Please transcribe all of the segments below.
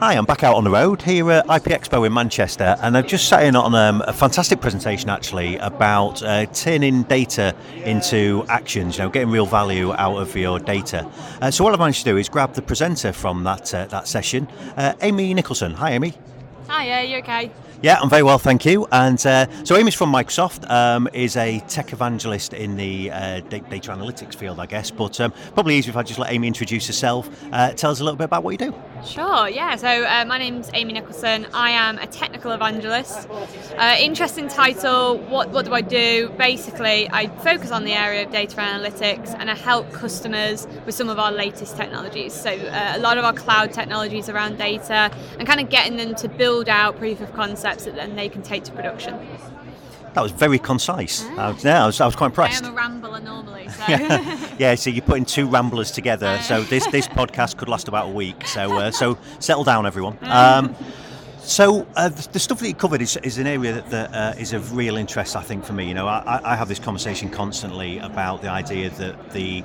Hi, I'm back out on the road here at IP Expo in Manchester, and I've just sat in on um, a fantastic presentation actually about uh, turning data into actions, you know, getting real value out of your data. Uh, so what I've managed to do is grab the presenter from that uh, that session, uh, Amy Nicholson. Hi, Amy. Hi, are you okay? Yeah, I'm very well, thank you. And uh, so Amy's from Microsoft, um, is a tech evangelist in the uh, data analytics field, I guess. But um, probably easier if I just let Amy introduce herself, uh, tell us a little bit about what you do. Sure, yeah. So uh, my name's Amy Nicholson. I am a technical evangelist. Uh, interesting title. What what do I do? Basically, I focus on the area of data analytics and I help customers with some of our latest technologies. So uh, a lot of our cloud technologies around data and kind of getting them to build out proof of concepts that then they can take to production. That was very concise. Uh, yeah, I was, I was quite impressed. I am a rambler normally, so. yeah, so you're putting two ramblers together. So this this podcast could last about a week. So uh, so settle down, everyone. Um, so uh, the, stuff that you covered is, is an area that, that uh, is of real interest, I think, for me. You know, I, I have this conversation constantly about the idea that the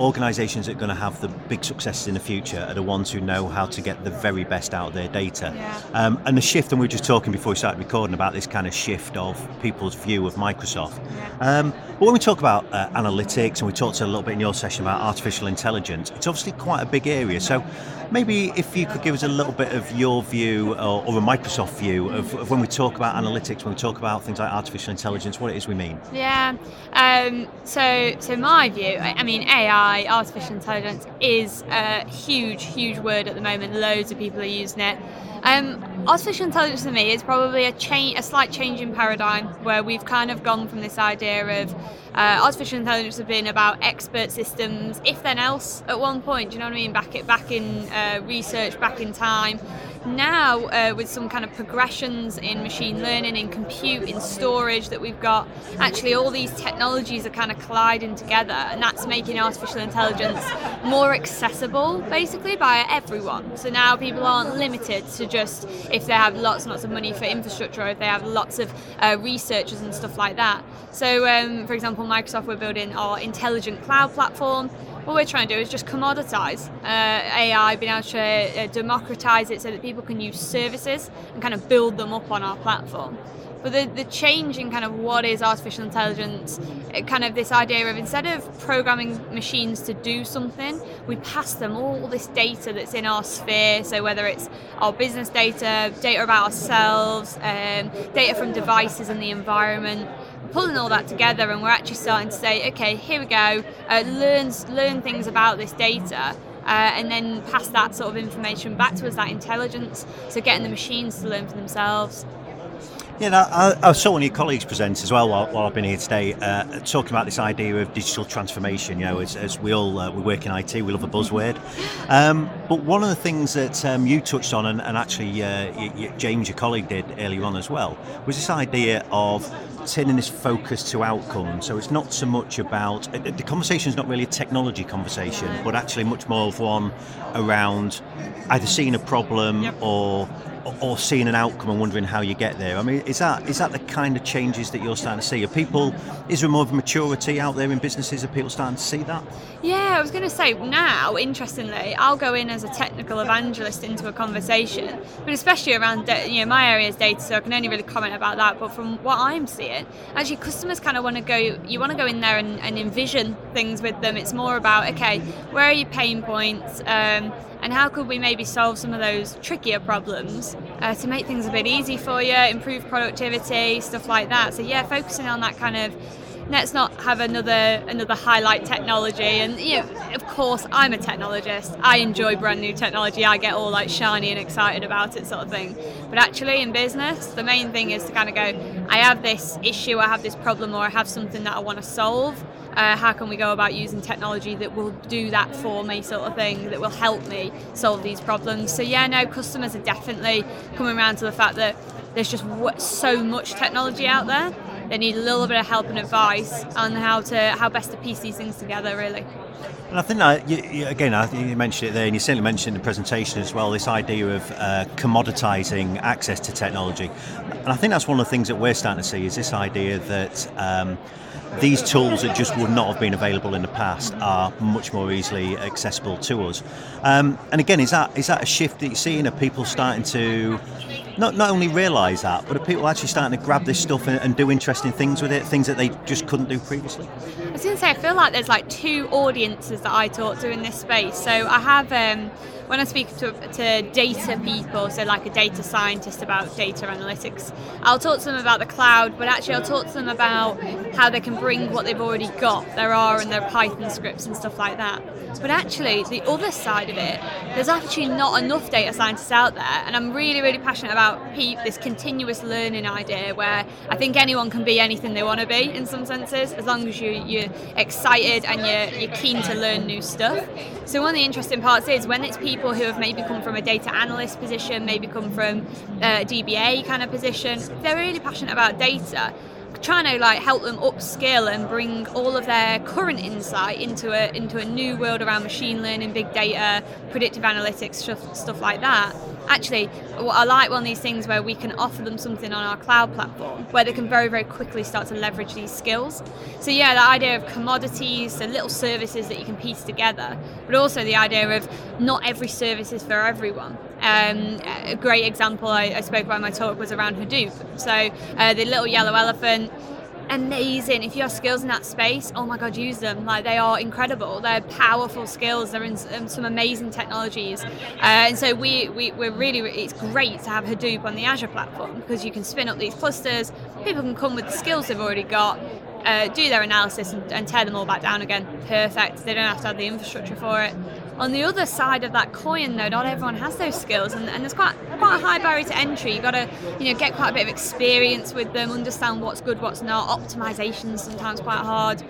organisations that are going to have the big successes in the future are the ones who know how to get the very best out of their data. Yeah. Um, and the shift, and we were just talking before we started recording about this kind of shift of people's view of Microsoft. Yeah. Um, but when we talk about uh, analytics, and we talked a little bit in your session about artificial intelligence, it's obviously quite a big area. So maybe if you could give us a little bit of your view or, or a Microsoft view of, of, when we talk about analytics, when we talk about things like artificial intelligence, what it is we mean. Yeah. Um, so, so my view, I mean, AI, artificial intelligence, is a huge, huge word at the moment. Loads of people are using it. Um, artificial intelligence to me is probably a change, a slight change in paradigm where we've kind of gone from this idea of uh, artificial intelligence has been about expert systems, if then else, at one point. Do you know what I mean? Back it back in uh, research, back in time. Now, uh, with some kind of progressions in machine learning, in compute, in storage that we've got, actually all these technologies are kind of colliding together, and that's making artificial intelligence more accessible, basically, by everyone. So now people aren't limited to just if they have lots and lots of money for infrastructure, or if they have lots of uh, researchers and stuff like that. So, um, for example, Microsoft, we're building our intelligent cloud platform what we're trying to do is just commoditize uh, AI, being able to uh, democratize it so that people can use services and kind of build them up on our platform. But the, the change in kind of what is artificial intelligence, kind of this idea of instead of programming machines to do something, we pass them all this data that's in our sphere. So whether it's our business data, data about ourselves, um, data from devices and the environment, pulling all that together and we're actually starting to say, okay, here we go, uh, learn, learn things about this data. Uh, and then pass that sort of information back to us, that intelligence, so getting the machines to learn for themselves. Yeah, I, I, saw one of your colleagues present as well while, while I've been here today, uh, talking about this idea of digital transformation. You know, as, as we all uh, we work in IT, we love a buzzword. Um, but one of the things that um, you touched on, and, and actually uh, y- y- James, your colleague, did earlier on as well, was this idea of turning this focus to outcome. So it's not so much about uh, the conversation is not really a technology conversation, but actually much more of one around either seeing a problem yep. or or seeing an outcome and wondering how you get there. I mean, is that is that the kind of changes that you're starting to see? Are people is there more of maturity out there in businesses? Are people starting to see that? Yeah, I was going to say now, interestingly, I'll go in as a technical evangelist into a conversation, but especially around you know my area is data, so I can only really comment about that. But from what I'm seeing, actually, customers kind of want to go. You want to go in there and, and, envision things with them. It's more about okay, where are your pain points? Um, and how could we maybe solve some of those trickier problems uh, to make things a bit easy for you, improve productivity, stuff like that. So yeah, focusing on that kind of let's not have another another highlight technology. And you know of course I'm a technologist. I enjoy brand new technology. I get all like shiny and excited about it sort of thing. But actually in business the main thing is to kind of go I have this issue I have this problem or I have something that I want to solve uh, how can we go about using technology that will do that for me sort of thing that will help me solve these problems? So yeah no customers are definitely coming around to the fact that there's just so much technology out there. They need a little bit of help and advice on how to how best to piece these things together really. And I think you, you, again, I think you mentioned it there, and you certainly mentioned in the presentation as well, this idea of uh, commoditizing access to technology. And I think that's one of the things that we're starting to see is this idea that um, these tools that just would not have been available in the past are much more easily accessible to us. Um, and again, is that is that a shift that you're seeing? Are people starting to not, not only realise that, but are people actually starting to grab this stuff and, and, do interesting things with it, things that they just couldn't do previously? I was going to say, I feel like there's like two audiences that I talk to in this space. So I have. Um, when I speak to, to data people, so like a data scientist about data analytics, I'll talk to them about the cloud, but actually I'll talk to them about how they can bring what they've already got, their R and their Python scripts and stuff like that. But actually, the other side of it, there's actually not enough data scientists out there, and I'm really, really passionate about this continuous learning idea where I think anyone can be anything they want to be in some senses, as long as you, you're excited and you're, you're keen to learn new stuff. So one of the interesting parts is when it's people who have maybe come from a data analyst position, maybe come from uh, a DBA kind of position, they're really passionate about data trying to like help them upskill and bring all of their current insight into a into a new world around machine learning, big data, predictive analytics, stuff, stuff like that. Actually, I like one of these things where we can offer them something on our cloud platform where they can very very quickly start to leverage these skills. So yeah, the idea of commodities, so little services that you can piece together, but also the idea of not every service is for everyone. Um, a great example I, I, spoke about in my talk was around Hadoop. So uh, the little yellow elephant, amazing. If you have skills in that space, oh my god, use them. Like they are incredible. They're powerful skills. They're in some amazing technologies. Uh, and so we, we we're really it's great to have Hadoop on the Azure platform because you can spin up these clusters. People can come with the skills they've already got. Uh, do their analysis and, and tear them all back down again. Perfect. They don't have to have the infrastructure for it on the other side of that coin though not everyone has those skills and, and there's quite quite a high barrier to entry. You've got to you know get quite a bit of experience with them understand what's good what's not. Optimization sometimes quite hard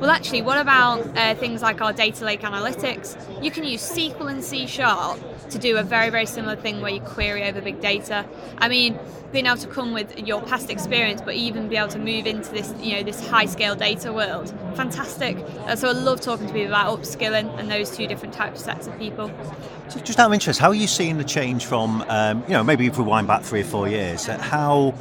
well actually what about uh, things like our data lake analytics you can use sql and c sharp to do a very very similar thing where you query over big data i mean being able to come with your past experience, but even be able to move into this, you know, this high scale data world. Fantastic. Uh, so I love talking to people about upskilling and those two different types of sets of people. Just out of interest, how are you seeing the change from, um, you know, maybe if we wind back three or four years, how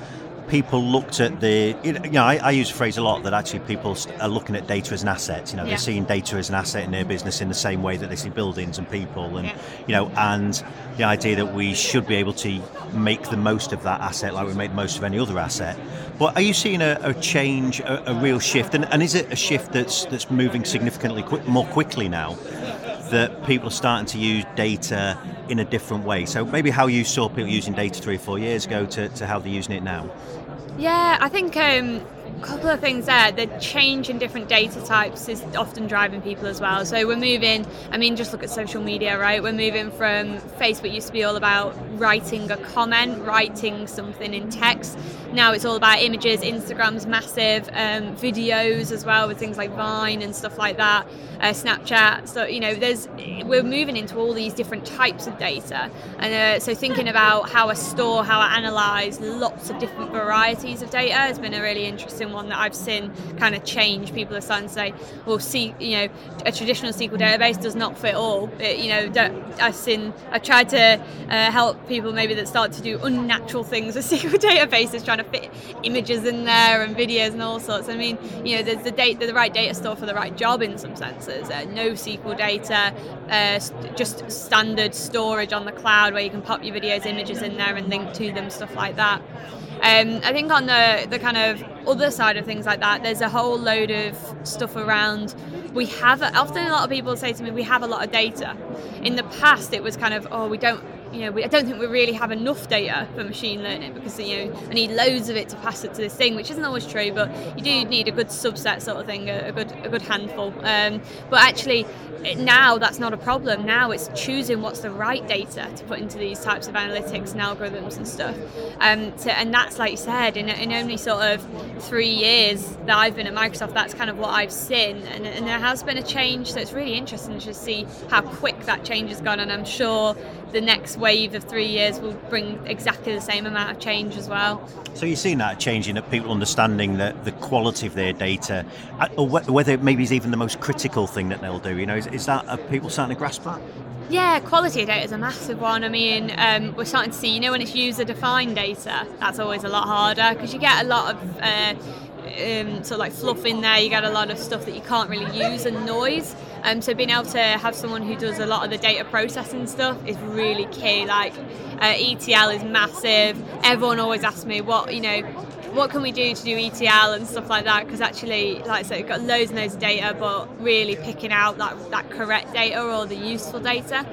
people looked at the, you know, I, I, use a phrase a lot that actually people are looking at data as an asset. You know, yeah. they're seeing data as an asset in their business in the same way that they see buildings and people, and yeah. you know, and the idea that we should be able to make the most of that asset like we make the most of any other asset. But are you seeing a, a change, a, a, real shift, and, and is it a shift that's that's moving significantly quick, more quickly now? That people are starting to use data in a different way. So maybe how you saw people using data three or four years ago to, to how they're using it now. Yeah, I think um, couple of things there. The change in different data types is often driving people as well. So we're moving, I mean, just look at social media, right? We're moving from Facebook used to be all about writing a comment, writing something in text. Now it's all about images. Instagram's massive, um, videos as well with things like Vine and stuff like that, uh, Snapchat. So, you know, there's we're moving into all these different types of data. And uh, so thinking about how I store, how I analyze lots of different varieties of data has been a really interesting one that I've seen kind of change. People are starting to say, well, see, you know, a traditional SQL database does not fit all. It, you know, I've seen, I've tried to uh, help people maybe that start to do unnatural things with SQL databases, trying to fit images in there and videos and all sorts. I mean, you know, there's the the right data store for the right job in some senses. Uh, no SQL data, uh, just standard storage on the cloud where you can pop your videos, images in there and link to them, stuff like that. Um, I think on the, the kind of other side of things like that, there's a whole load of stuff around. We have often a lot of people say to me, we have a lot of data. In the past, it was kind of, oh, we don't you know, we, I don't think we really have enough data for machine learning because you know I need loads of it to pass it to this thing, which isn't always true. But you do need a good subset sort of thing, a, a good a good handful. Um, but actually, now that's not a problem. Now it's choosing what's the right data to put into these types of analytics and algorithms and stuff. Um, and that's like you said, in, in only sort of three years that I've been at Microsoft, that's kind of what I've seen, and, and there has been a change. So it's really interesting to see how quick that change has gone, and I'm sure the next wave of three years will bring exactly the same amount of change as well. So you're seeing that changing, that people understanding the, the quality of their data, uh, or whether maybe it's even the most critical thing that they'll do. You know, is, is that are people starting to grasp that? Yeah, quality of data is a massive one. I mean, um, we're starting to see, you know, when it's user defined data, that's always a lot harder because you get a lot of uh, um, sort of like fluff in there, you get a lot of stuff that you can't really use and noise. Um, so being able to have someone who does a lot of the data processing stuff is really key. Like uh, ETL is massive. Everyone always asks me what you know, what can we do to do ETL and stuff like that? Because actually, like I said, we've got loads and loads of data, but really picking out that that correct data or the useful data.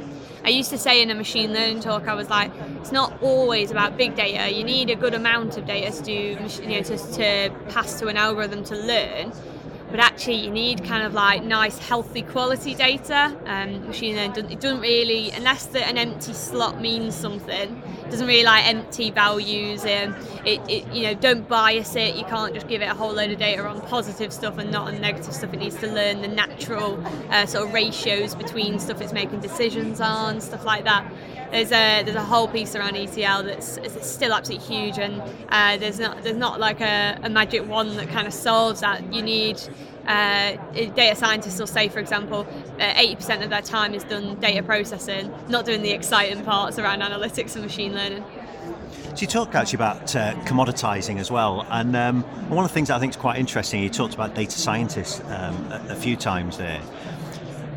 I used to say in a machine learning talk, I was like, it's not always about big data. You need a good amount of data to do, you know, to, to pass to an algorithm to learn but actually you need kind of like nice healthy quality data. Um, machine learning doesn't, it doesn't really unless the, an empty slot means something doesn't really like empty values and it, it, you know don't bias it. You can't just give it a whole load of data on positive stuff and not on negative stuff. It needs to learn the natural uh, sort of ratios between stuff it's making decisions on stuff like that there's a there's a whole piece around ETL that's still absolutely huge, and uh, there's not there's not like a, a magic one that kind of solves that. You need uh, data scientists will say, for example, uh, 80% of their time is done data processing, not doing the exciting parts around analytics and machine learning. So you talked actually about uh, commoditizing as well, and um, one of the things I think is quite interesting, you talked about data scientists um, a, a, few times there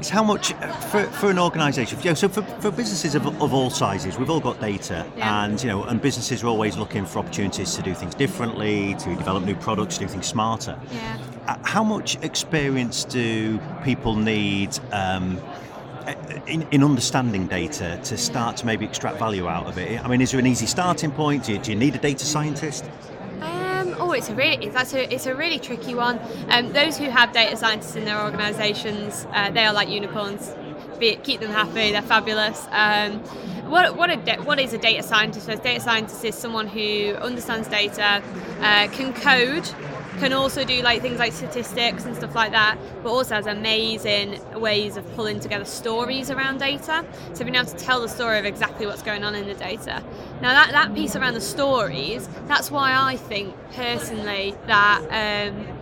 is how much uh, for, for an organisation. You know, so for, for businesses of, of all sizes, we've all got data, yeah. and you know, and businesses are always looking for opportunities to do things differently, to develop new products, do things smarter. Yeah. Uh, how much experience do people need? Um, in, in, understanding data to start to maybe extract value out of it? I mean, is there an easy starting point? Do you, do you need a data scientist? It's a really that's a it's a really tricky one. Um, those who have data scientists in their organisations, uh, they are like unicorns. Be keep them happy, they're fabulous. Um, what what a what is a data scientist? A data scientist is someone who understands data, uh, can code, can also do like things like statistics and stuff like that, but also has amazing ways of pulling together stories around data. So being able to tell the story of exactly what's going on in the data. Now that, that piece around the stories, that's why I think personally that um,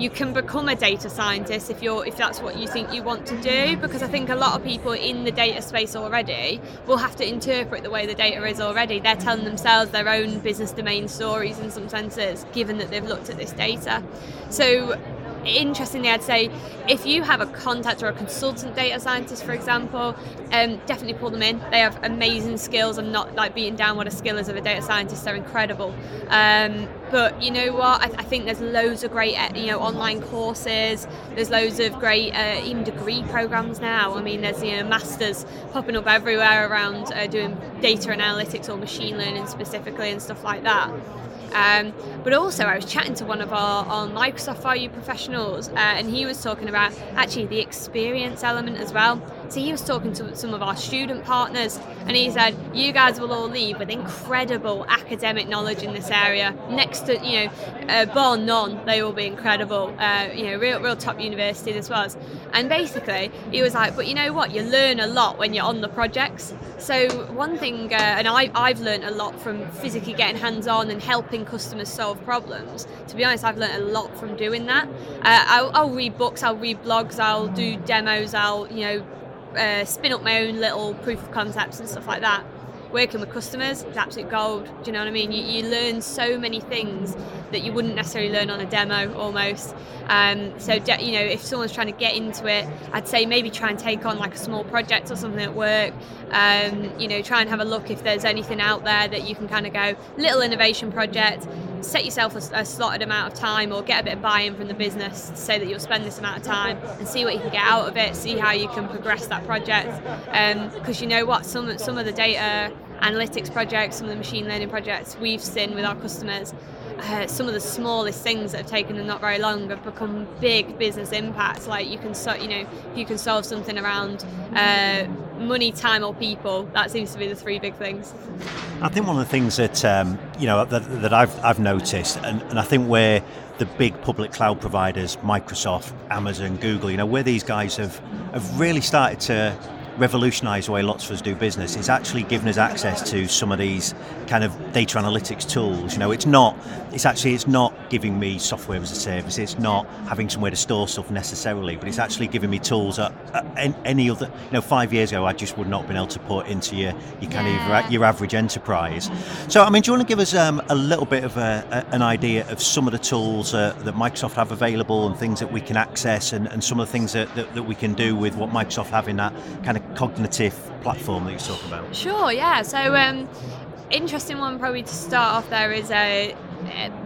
you can become a data scientist if you're if that's what you think you want to do because I think a lot of people in the data space already will have to interpret the way the data is already they're telling themselves their own business domain stories in some senses given that they've looked at this data so interestingly, I'd say if you have a contact or a consultant data scientist, for example, um, definitely pull them in. They have amazing skills. I'm not like beating down what a skill is of a data scientist. They're incredible. Um, but you know what? I, I, think there's loads of great, uh, you know, online courses. There's loads of great, uh, even degree programs now. I mean, there's you know masters popping up everywhere around uh, doing data analytics or machine learning specifically and stuff like that. Um, but also, I was chatting to one of our, our Microsoft Value professionals, uh, and he was talking about actually the experience element as well. So he was talking to some of our student partners, and he said, "You guys will all leave with incredible academic knowledge in this area. Next to you know, uh, bar none, they will be incredible. Uh, you know, real, real top university this was." And basically, he was like, "But you know what? You learn a lot when you're on the projects. So one thing, uh, and I, I've learned a lot from physically getting hands-on and helping customers solve problems. To be honest, I've learned a lot from doing that. Uh, I'll, I'll read books, I'll read blogs, I'll do demos, I'll you know." Uh, spin up my own little proof of concepts and stuff like that. Working with customers is absolute gold. Do you know what I mean? You, you learn so many things that you wouldn't necessarily learn on a demo almost. Um, so, de- you know, if someone's trying to get into it, I'd say maybe try and take on like a small project or something at work. Um, you know, try and have a look if there's anything out there that you can kind of go, little innovation project, set yourself a, a, slotted amount of time or get a bit of buy-in from the business to say that you'll spend this amount of time and see what you can get out of it see how you can progress that project because um, you know what some some of the data analytics projects some of the machine learning projects we've seen with our customers uh, some of the smallest things that have taken them not very long have become big business impacts. Like you can, so, you know, you can solve something around uh, money, time, or people. That seems to be the three big things. I think one of the things that um, you know that, that I've, I've noticed, and, and I think where the big public cloud providers, Microsoft, Amazon, Google, you know, where these guys have have really started to revolutionise the way lots of us do business. It's actually given us access to some of these kind of data analytics tools. You know, it's not. It's actually it's not giving me software as a service. It's not having somewhere to store stuff necessarily, but it's actually giving me tools that uh, any other. You know, five years ago I just would not have been able to put into your your kind Yeah. of your average enterprise. So, I mean, do you want to give us um, a little bit of a, a, an idea of some of the tools uh, that Microsoft have available and things that we can access, and, and some of the things that, that, that we can do with what Microsoft have in that kind of cognitive platform that you're talking about? Sure, yeah. So, um, interesting one probably to start off there is a uh,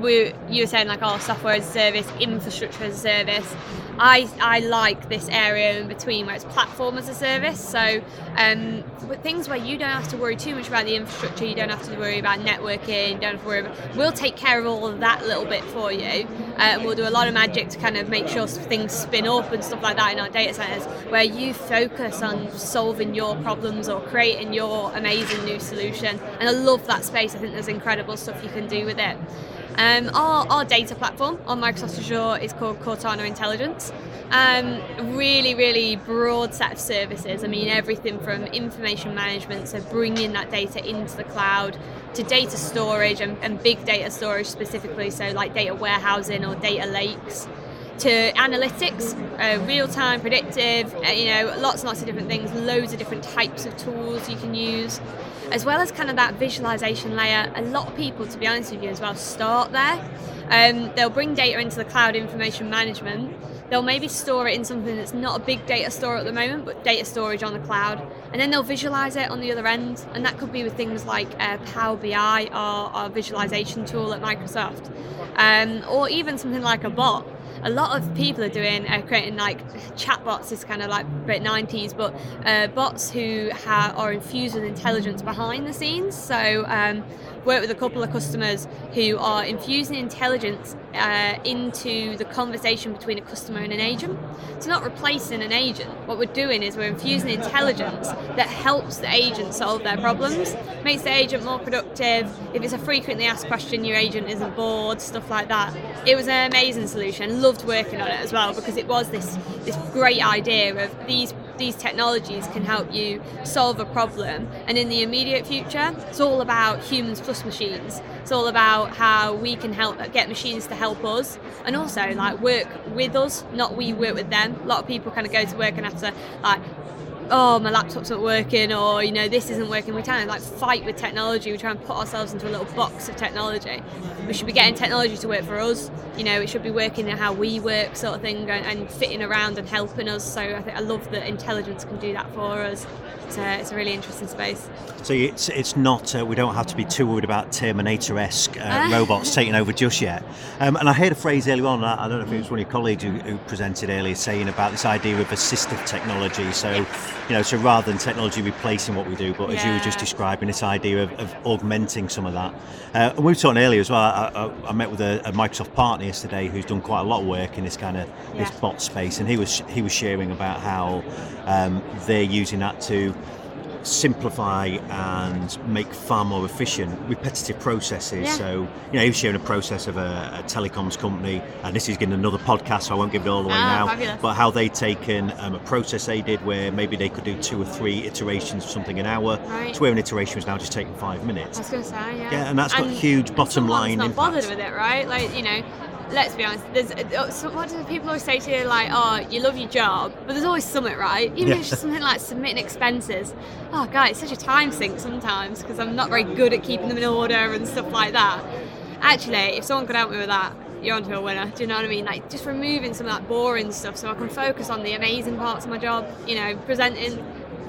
we you were saying like oh software as a service, infrastructure as a service. I I like this area in between where it's platform as a service. So, um, with things where you don't have to worry too much about the infrastructure, you don't have to worry about networking, don't have to worry. About, we'll take care of all of that little bit for you, uh, we'll do a lot of magic to kind of make sure things spin up and stuff like that in our data centers. Where you focus on solving your problems or creating your amazing new solution, and I love that space. I think there's incredible stuff you can do with it. Um, our, our data platform on Microsoft Azure is called Cortana Intelligence. Um, really, really broad set of services. I mean, everything from information management, so bringing that data into the cloud, to data storage and, and big data storage specifically, so like data warehousing or data lakes to analytics, uh, real time, predictive, uh, you know, lots and lots of different things, loads of different types of tools you can use, as well as kind of that visualization layer. A lot of people, to be honest with you, as well, start there. Um, they'll bring data into the cloud information management. They'll maybe store it in something that's not a big data store at the moment, but data storage on the cloud. And then they'll visualize it on the other end. And that could be with things like uh, Power BI, our, our visualization tool at Microsoft, um, or even something like a bot a lot of people are doing uh, creating like chatbots is kind of like bit 90s but uh, bots who ha- are infused with intelligence behind the scenes. So um, work with a couple of customers who are infusing intelligence uh, into the conversation between a customer and an agent. So not replacing an agent. What we're doing is we're infusing intelligence that helps the agent solve their problems makes the agent more productive. If it's a frequently asked question your agent isn't bored stuff like that. It was an amazing solution. Loved working on it as well because it was this this great idea of these these technologies can help you solve a problem. And in the immediate future it's all about humans plus machines. It's all about how we can help get machines to help us. And also like work with us not we work with them. A lot of people kind of go to work and have to like oh my laptop's not working or you know this isn't working. We try and like fight with technology. We try and put ourselves into a little box of technology. We should be getting technology to work for us. You know it should be working in how we work sort of thing and, and fitting around and helping us. So I think I love that intelligence can do that for us. It's a, it's a really interesting space. So it's it's not uh, we don't have to be too worried about Terminator-esque uh, robots taking over just yet. Um, and I heard a phrase earlier on. I don't know if it was one of your colleagues who, who presented earlier, saying about this idea of assistive technology. So you know, so rather than technology replacing what we do, but as you were just describing, this idea of, of augmenting some of that. Uh, and we were talking earlier as well. I, I, I met with a, a Microsoft partner yesterday who's done quite a lot of work in this kind of this bot space, and he was he was sharing about how um, they're using that to simplify and make far more efficient repetitive processes. Yeah. So, you know, he was sharing a process of a, a telecoms company, and this is getting another podcast, so I won't give it all away Ah, now. fabulous. But how they'd taken um, a process they did where maybe they could do two or three iterations of something an hour, Right. to where an iteration was now just taking five I minutes. was going to say yeah Yeah, and that's got huge bottom line not impact. bothered with it right like you know let's be honest there's uh, what do people always say to you like oh you love your job but there's always something right? Even Yeah. if it's just something like submitting expenses. Oh god it's such a time sink sometimes because i'm not very good at keeping them in order and stuff like that. Actually if someone could help me with that you're onto a winner. Do you know what i mean? Like just removing some of that boring stuff so i can focus on the amazing parts of my job you know presenting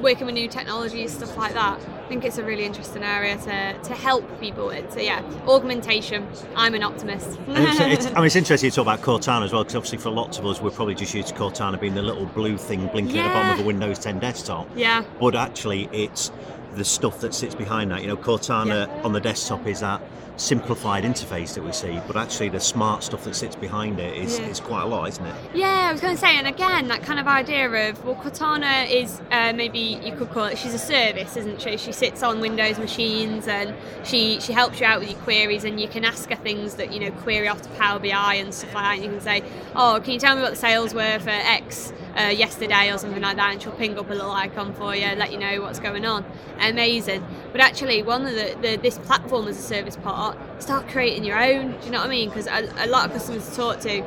working with new technologies stuff like that I think it's a really interesting area to, to help people with. So yeah, augmentation. I'm an optimist. And it's, it's, I mean, it's interesting to talk about Cortana as well, because obviously for lots of us, we're probably just used to Cortana being the little blue thing blinking at the bottom of a Windows 10 desktop. yeah, But actually, it's the stuff that sits behind that. You know, Cortana on the desktop is that simplified interface that we see, but actually the smart stuff that sits behind it is, Yeah. is quite a lot, isn't it? yeah. I was going to say, and again, that kind of idea of well, Cortana is uh, maybe you could call it. She's a service, isn't she? She sits on Windows machines and she she helps you out with your queries, and you can ask her things that you know query off to Power BI and stuff like that. And you can say, oh, can you tell me what the sales were for X? Uh, yesterday or something like that, and she'll ping up a little icon for you, let you know what's going on. Amazing. But actually, one of the, the this platform as a service part, start creating your own. Do you know what I mean? Because a, a lot of customers to talk to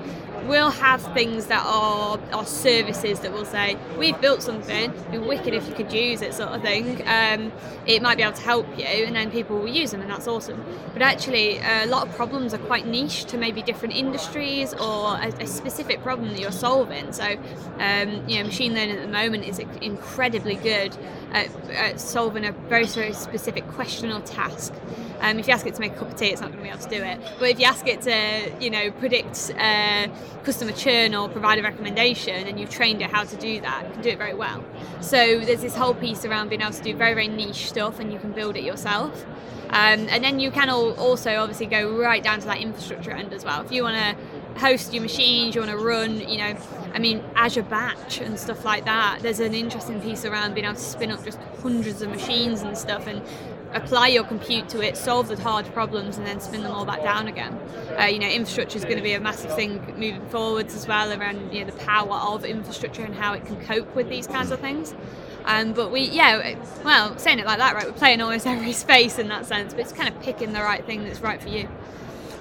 we'll have things that are, are services that will say we've built something it'd be wicked if you could use it sort of thing. Um, it might be able to help you and then people will use them and that's awesome. But actually a lot of problems are quite niche to maybe different industries or a, a specific problem that you're solving. So um, you know machine learning at the moment is incredibly good at, at solving a very very specific question or task um, if you ask it to make a cup of tea, it's not going to be able to do it. But if you ask it to, you know, predict uh, customer churn or provide a recommendation, and you've trained it how to do that, it can do it very well. So there's this whole piece around being able to do very, very niche stuff, and you can build it yourself. Um, and then you can also obviously go right down to that infrastructure end as well. If you want to host your machines, you want to run, you know, I mean, Azure Batch and stuff like that. There's an interesting piece around being able to spin up just hundreds of machines and stuff and apply your compute to it, solve the hard problems, and then spin them all back down again. Uh, you know, infrastructure is going to be a massive thing moving forwards as well around you know the power of infrastructure and how it can cope with these kinds of things. Um, but we, yeah, well, saying it like that, right? We're playing almost every space in that sense, but it's kind of picking the right thing that's right for you.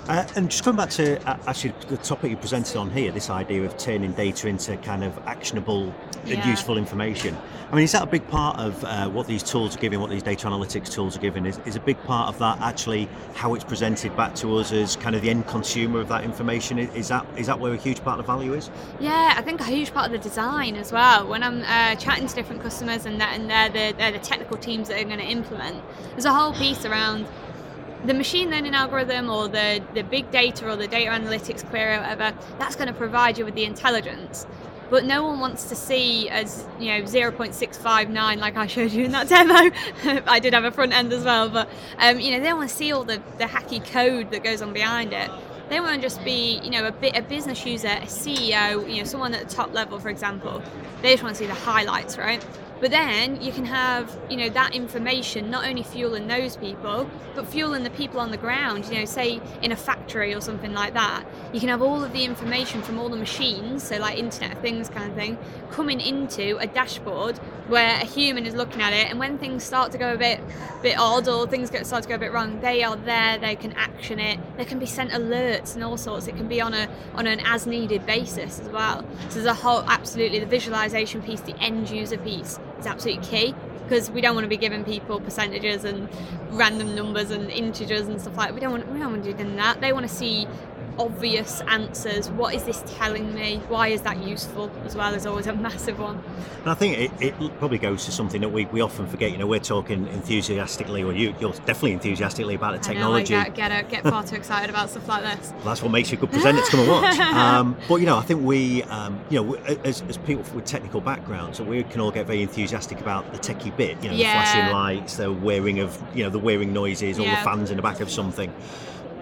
Uh, and just going back to uh, actually the topic you presented on here, this idea of turning data into kind of actionable yeah. and useful information. I mean, is that a big part of uh, what these tools are giving, what these data analytics tools are giving? Is, is a big part of that actually how it's presented back to us as kind of the end consumer of that information? Is that is that where a huge part of the value is? Yeah, I think a huge part of the design as well. When I'm uh, chatting to different customers and and they're the, they're the technical teams that are going to implement, there's a whole piece around the machine learning algorithm or the, the big data or the data analytics query or whatever, that's going to provide you with the intelligence. But no one wants to see as you know 0.659 like I showed you in that demo. I did have a front end as well, but um, you know they don't want to see all the, the hacky code that goes on behind it. They want to just be you know a bit a business user, a CEO, you know someone at the top level, for example. They just want to see the highlights, right? But then you can have, you know, that information not only fueling those people, but fueling the people on the ground. You know, say in a factory or something like that, you can have all of the information from all the machines, so like Internet of Things kind of thing, coming into a dashboard where a human is looking at it, and when things start to go a bit, bit odd or things get start to go a bit wrong, they are there. They can action it. They can be sent alerts and all sorts. It can be on a on an as needed basis as well. So there's a whole absolutely the visualization piece, the end user piece is absolutely key because we don't want to be giving people percentages and random numbers and integers and stuff like that. We don't want we don't want to do that. They want to see obvious answers. What is this telling me? Why is that useful? As well as always a massive one. And I think it, it probably goes to something that we, we often forget. You know, we're talking enthusiastically, or you, you're definitely enthusiastically about the technology. I know, I get, get, get far too excited about stuff like this. Well, that's what makes you a good presenter to come and watch. Um, but you know, I think we, um, you know, as, as people with technical backgrounds, we can all get very enthusiastic about the techie bit. You know, yeah. the flashing lights, the wearing of, you know, the wearing noises, all yeah. the fans in the back of something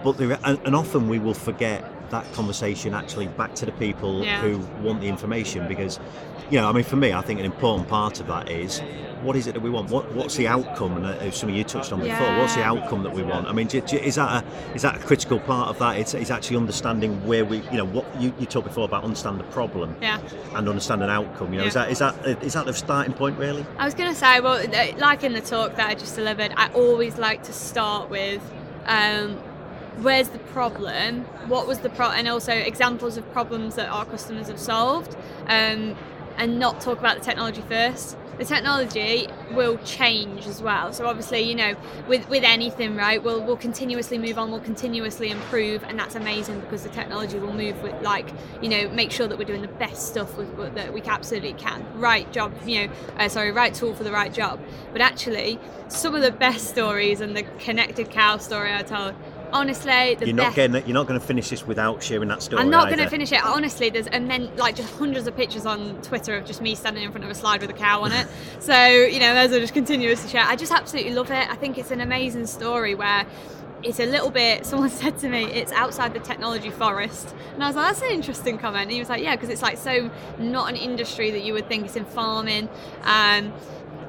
but there, and, often we will forget that conversation actually back to the people yeah. who want the information because you know i mean for me i think an important part of that is what is it that we want what, what's the outcome and uh, some of you touched on before yeah. what's the outcome that we want i mean is that a is that a critical part of that it's, it's actually understanding where we you know what you, you talked before about understand the problem yeah. and understand an outcome you know yeah. is that is that is that the starting point really i was going to say well like in the talk that i just delivered i always like to start with um, where's the problem? What was the pro and also examples of problems that our customers have solved um, and not talk about the technology first. The technology will change as well. So obviously you know with with anything right we'll we'll continuously move on we'll continuously improve and that's amazing because the technology will move with like you know make sure that we're doing the best stuff with, with that we absolutely can. Right job you know uh, sorry right tool for the right job. But actually some of the best stories and the connected cow story i told honestly, the you're not best... getting you're not going to finish this without sharing that story. I'm not going to finish it. Honestly, there's and then like just hundreds of pictures on Twitter of just me standing in front of a slide with a cow on it. so you know, those are just continuously share. I just absolutely love it. I think it's an amazing story where it's a little bit someone said to me it's outside the technology forest and i was like that's an interesting comment and he was like yeah because it's like so not an industry that you would think it's in farming um,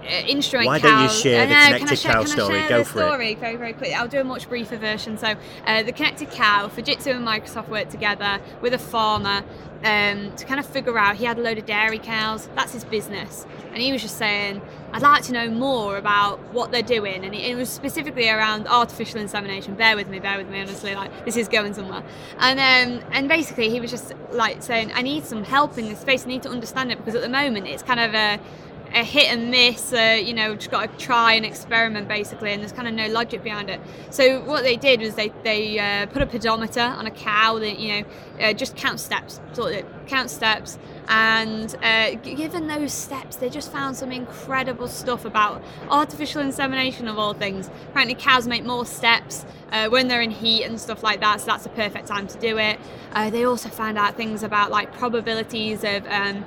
instrument Why cow. don't you share the connected can I cow story? Go the for it. story very, very quickly. I'll do a much briefer version. So, uh, the connected cow, Fujitsu and Microsoft worked together with a farmer um, to kind of figure out. He had a load of dairy cows. That's his business, and he was just saying, "I'd like to know more about what they're doing." And it, it was specifically around artificial insemination. Bear with me, bear with me. Honestly, like this is going somewhere. And um, and basically, he was just like saying, "I need some help in this space. I need to understand it because at the moment it's kind of a." a hit and miss, uh, you know, just got to try and experiment basically, and there's kind of no logic behind it. So what they did was they they uh, put a pedometer on a cow that you know uh, just count steps, sort of count steps, and uh, given those steps, they just found some incredible stuff about artificial insemination of all things. Apparently, cows make more steps uh, when they're in heat and stuff like that, so that's a perfect time to do it. Uh, they also found out things about like probabilities of um,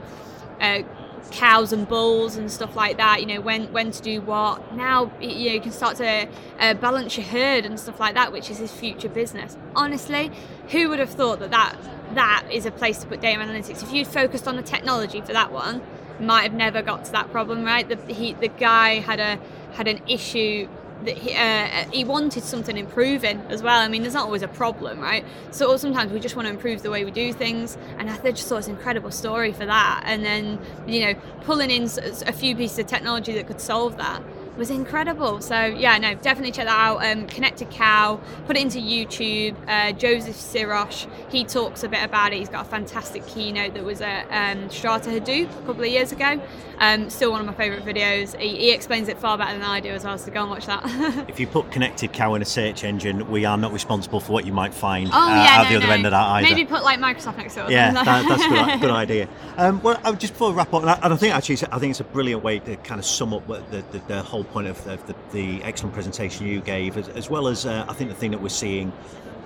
cows and bulls and stuff like that you know when when to do what. Now you know you can start to uh, balance your herd and stuff like that which is his future business. Honestly who would have thought that that that is a place to put data analytics? If you'd focused on the technology for that one might have never got to that problem right? The he the guy had a had an issue that he, uh, he wanted something improving as well. I mean, there's not always a problem, right? So sometimes we just want to improve the way we do things, and I just thought it's an incredible story for that. And then, you know, pulling in a few pieces of technology that could solve that was incredible. So yeah, no, definitely check that out. Um, Connected Cow, put it into YouTube. Uh, Joseph Sirosh, he talks a bit about it. He's got a fantastic keynote that was at um, Strata Hadoop a couple of years ago. Um, still one of my favourite videos. He, he explains it far better than I do as well. So go and watch that. If you put connected cow in a search engine, we are not responsible for what you might find Oh uh, yeah, at no, the other no. end of that either. Maybe put like Microsoft next to it. Yeah, that, that's a good, good idea. Um, well, just before we wrap up, and I, and I think actually, I think it's a brilliant way to kind of sum up what the, the, the whole point of the, the, the excellent presentation you gave, as, as well as uh, I think the thing that we're seeing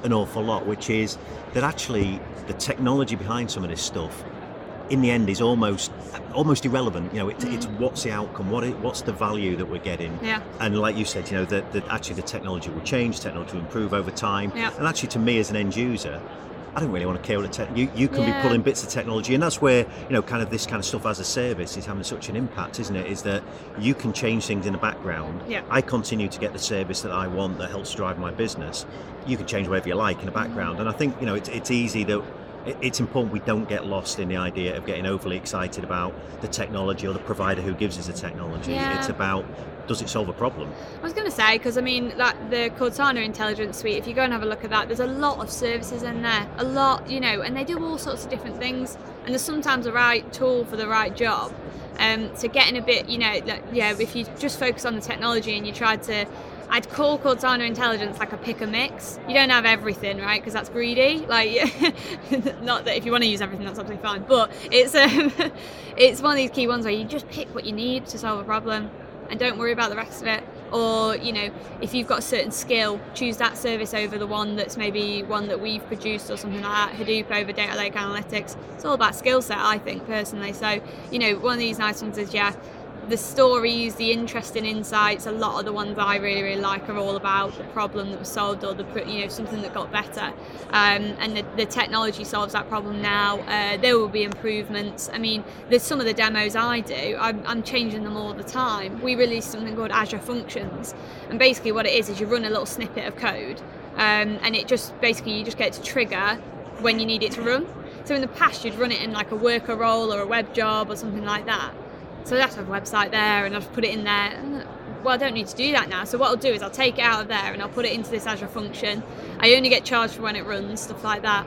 an awful lot, which is that actually the technology behind some of this stuff, in the end, is almost almost irrelevant. You know, it, it's what's the outcome, what it, what's the value that we're getting, Yeah. and like you said, you know, that, that actually the technology will change, technology will improve over time, Yeah. and actually, to me as an end user, I don't really want to care what the tech. You, you can Yeah. be pulling bits of technology, and that's where you know, kind of this kind of stuff as a service is having such an impact, isn't it? Is that you can change things in the background. Yeah. I continue to get the service that I want that helps drive my business. You can change whatever you like in the background, and I think you know it's, it's easy that it's important we don't get lost in the idea of getting overly excited about the technology or the provider who gives us the technology. Yeah. It's about does it solve a problem? I was going to say because I mean, like the Cortana Intelligence Suite. If you go and have a look at that, there's a lot of services in there, a lot, you know, and they do all sorts of different things. And there's sometimes the right tool for the right job. Um, so getting a bit, you know, like, yeah, if you just focus on the technology and you try to, I'd call Cortana Intelligence like a pick a mix. You don't have everything, right? Because that's greedy. Like, not that if you want to use everything, that's absolutely fine. But it's um, it's one of these key ones where you just pick what you need to solve a problem and don't worry about the rest of it or you know if you've got a certain skill choose that service over the one that's maybe one that we've produced or something like that hadoop over data lake analytics it's all about skill set i think personally so you know one of these nice ones is yeah the stories the interesting insights a lot of the ones i really really like are all about the problem that was solved or the you know something that got better. Um, and the, the technology solves that problem now. Uh, there will be improvements. I mean there's some of the demos i do I'm, I'm changing them all the time. We released something called azure functions. And basically what it is is you run a little snippet of code. Um, and it just basically you just get to trigger when you need it to run. So in the past you'd run it in like a worker role or a web job or something like that so I'd have to have a website there and I've put it in there. Well, I don't need to do that now. So what I'll do is I'll take it out of there and I'll put it into this Azure function. I only get charged for when it runs, stuff like that.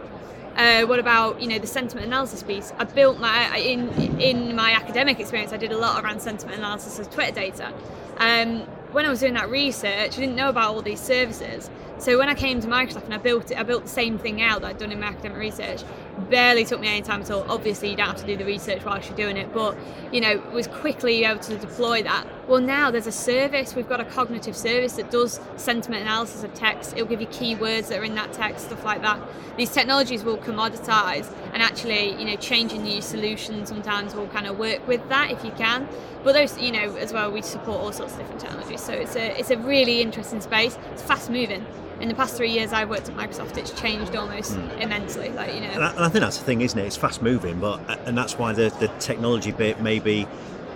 Uh, what about you know the sentiment analysis piece? I built my in in my academic experience. I did a lot around sentiment analysis of Twitter data. Um, when I was doing that research, I didn't know about all these services. So when I came to Microsoft and I built it, I built the same thing out that I'd done in my academic research. Barely took me any time at all. Obviously, you don't have to do the research whilst you're doing it, but you know, was quickly able to deploy that. Well, now there's a service. We've got a cognitive service that does sentiment analysis of text. It'll give you keywords that are in that text, stuff like that. These technologies will commoditize, and actually, you know, changing your solution sometimes will kind of work with that if you can. But those, you know, as well, we support all sorts of different technologies. So it's a it's a really interesting space. It's fast moving. In the past three years I've worked at Microsoft, it's changed almost immensely. Like you know, And I, and I think that's the thing, isn't it? It's fast moving, but and that's why the, the technology bit maybe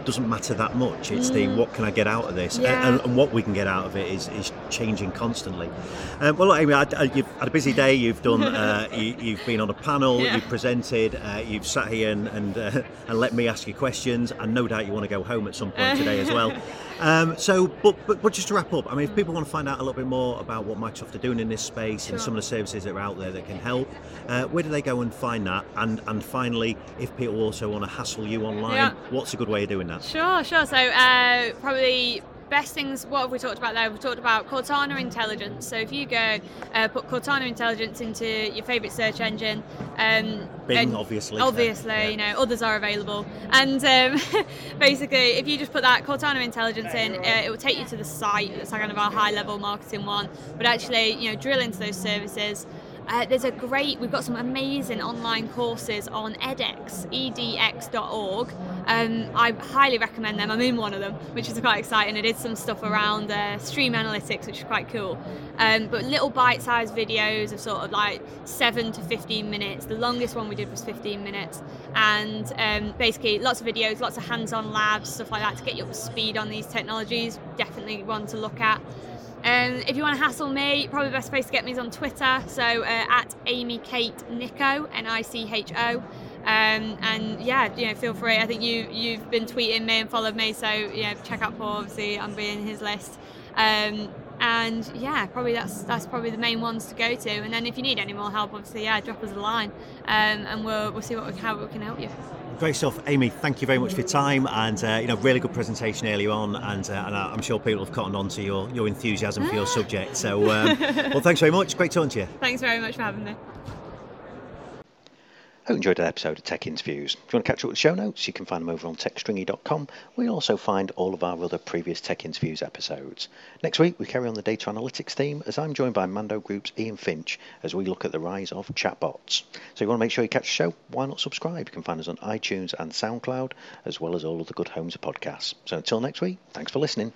doesn't matter that much. It's the what can I get out of this, Mm. Yeah. and, and what we can get out of it is, is changing constantly. Um, well, Amy, I, I, you've had a busy day. You've done. Uh, you, you've been on a panel. Yeah. You've presented. Uh, you've sat here and and, uh, and let me ask you questions. And no doubt you want to go home at some point today as well. Um, so, but, but but just to wrap up, I mean, if people want to find out a little bit more about what Microsoft are doing in this space and some of the services that are out there that can help, uh, where do they go and find that? And and finally, if people also want to hassle you online, Yeah. what's a good way of doing that? Sure, sure. So uh, probably best things. What have we talked about there? We've talked about Cortana Intelligence. So if you go uh, put Cortana Intelligence into your favourite search engine, um, Bing, obviously. Obviously, Yeah. you know, others are available. And um, basically, if you just put that Cortana Intelligence in, uh, it will take you to the site. It's kind of our high-level marketing one. But actually, you know, drill into those services. Uh, there's a great, we've got some amazing online courses on edX, edx.org. Um, I highly recommend them. I'm in one of them, which is quite exciting. I did some stuff around uh, stream analytics, which is quite cool. Um, but little bite sized videos of sort of like 7 to 15 minutes. The longest one we did was 15 minutes. And um, basically, lots of videos, lots of hands on labs, stuff like that to get you up to speed on these technologies. Definitely one to look at. Um, if you want to hassle me, probably the best place to get me is on Twitter. So uh, at Amy Kate Nicho, N I C H O. Um, and yeah, you know, feel free. I think you you've been tweeting me and followed me, so you know, check out Paul. Obviously, I'm being in his list. Um, and yeah, probably that's that's probably the main ones to go to. And then if you need any more help, obviously, yeah, drop us a line, um, and we'll we'll see what we, how we can help you. Great stuff, Amy. Thank you very much for your time, and uh, you know, really good presentation earlier on, and, uh, and I'm sure people have cottoned on to your, your enthusiasm for your subject. So, um, well, thanks very much. Great talking to you. Thanks very much for having me. Hope you enjoyed that episode of Tech Interviews. If you want to catch up with the show notes, you can find them over on techstringy.com, you'll also find all of our other previous Tech Interviews episodes. Next week, we carry on the data analytics theme as I'm joined by Mando Group's Ian Finch as we look at the rise of chatbots. So you want to make sure you catch the show, why not subscribe? You can find us on iTunes and SoundCloud, as well as all of the good homes of podcasts. So until next week, thanks for listening.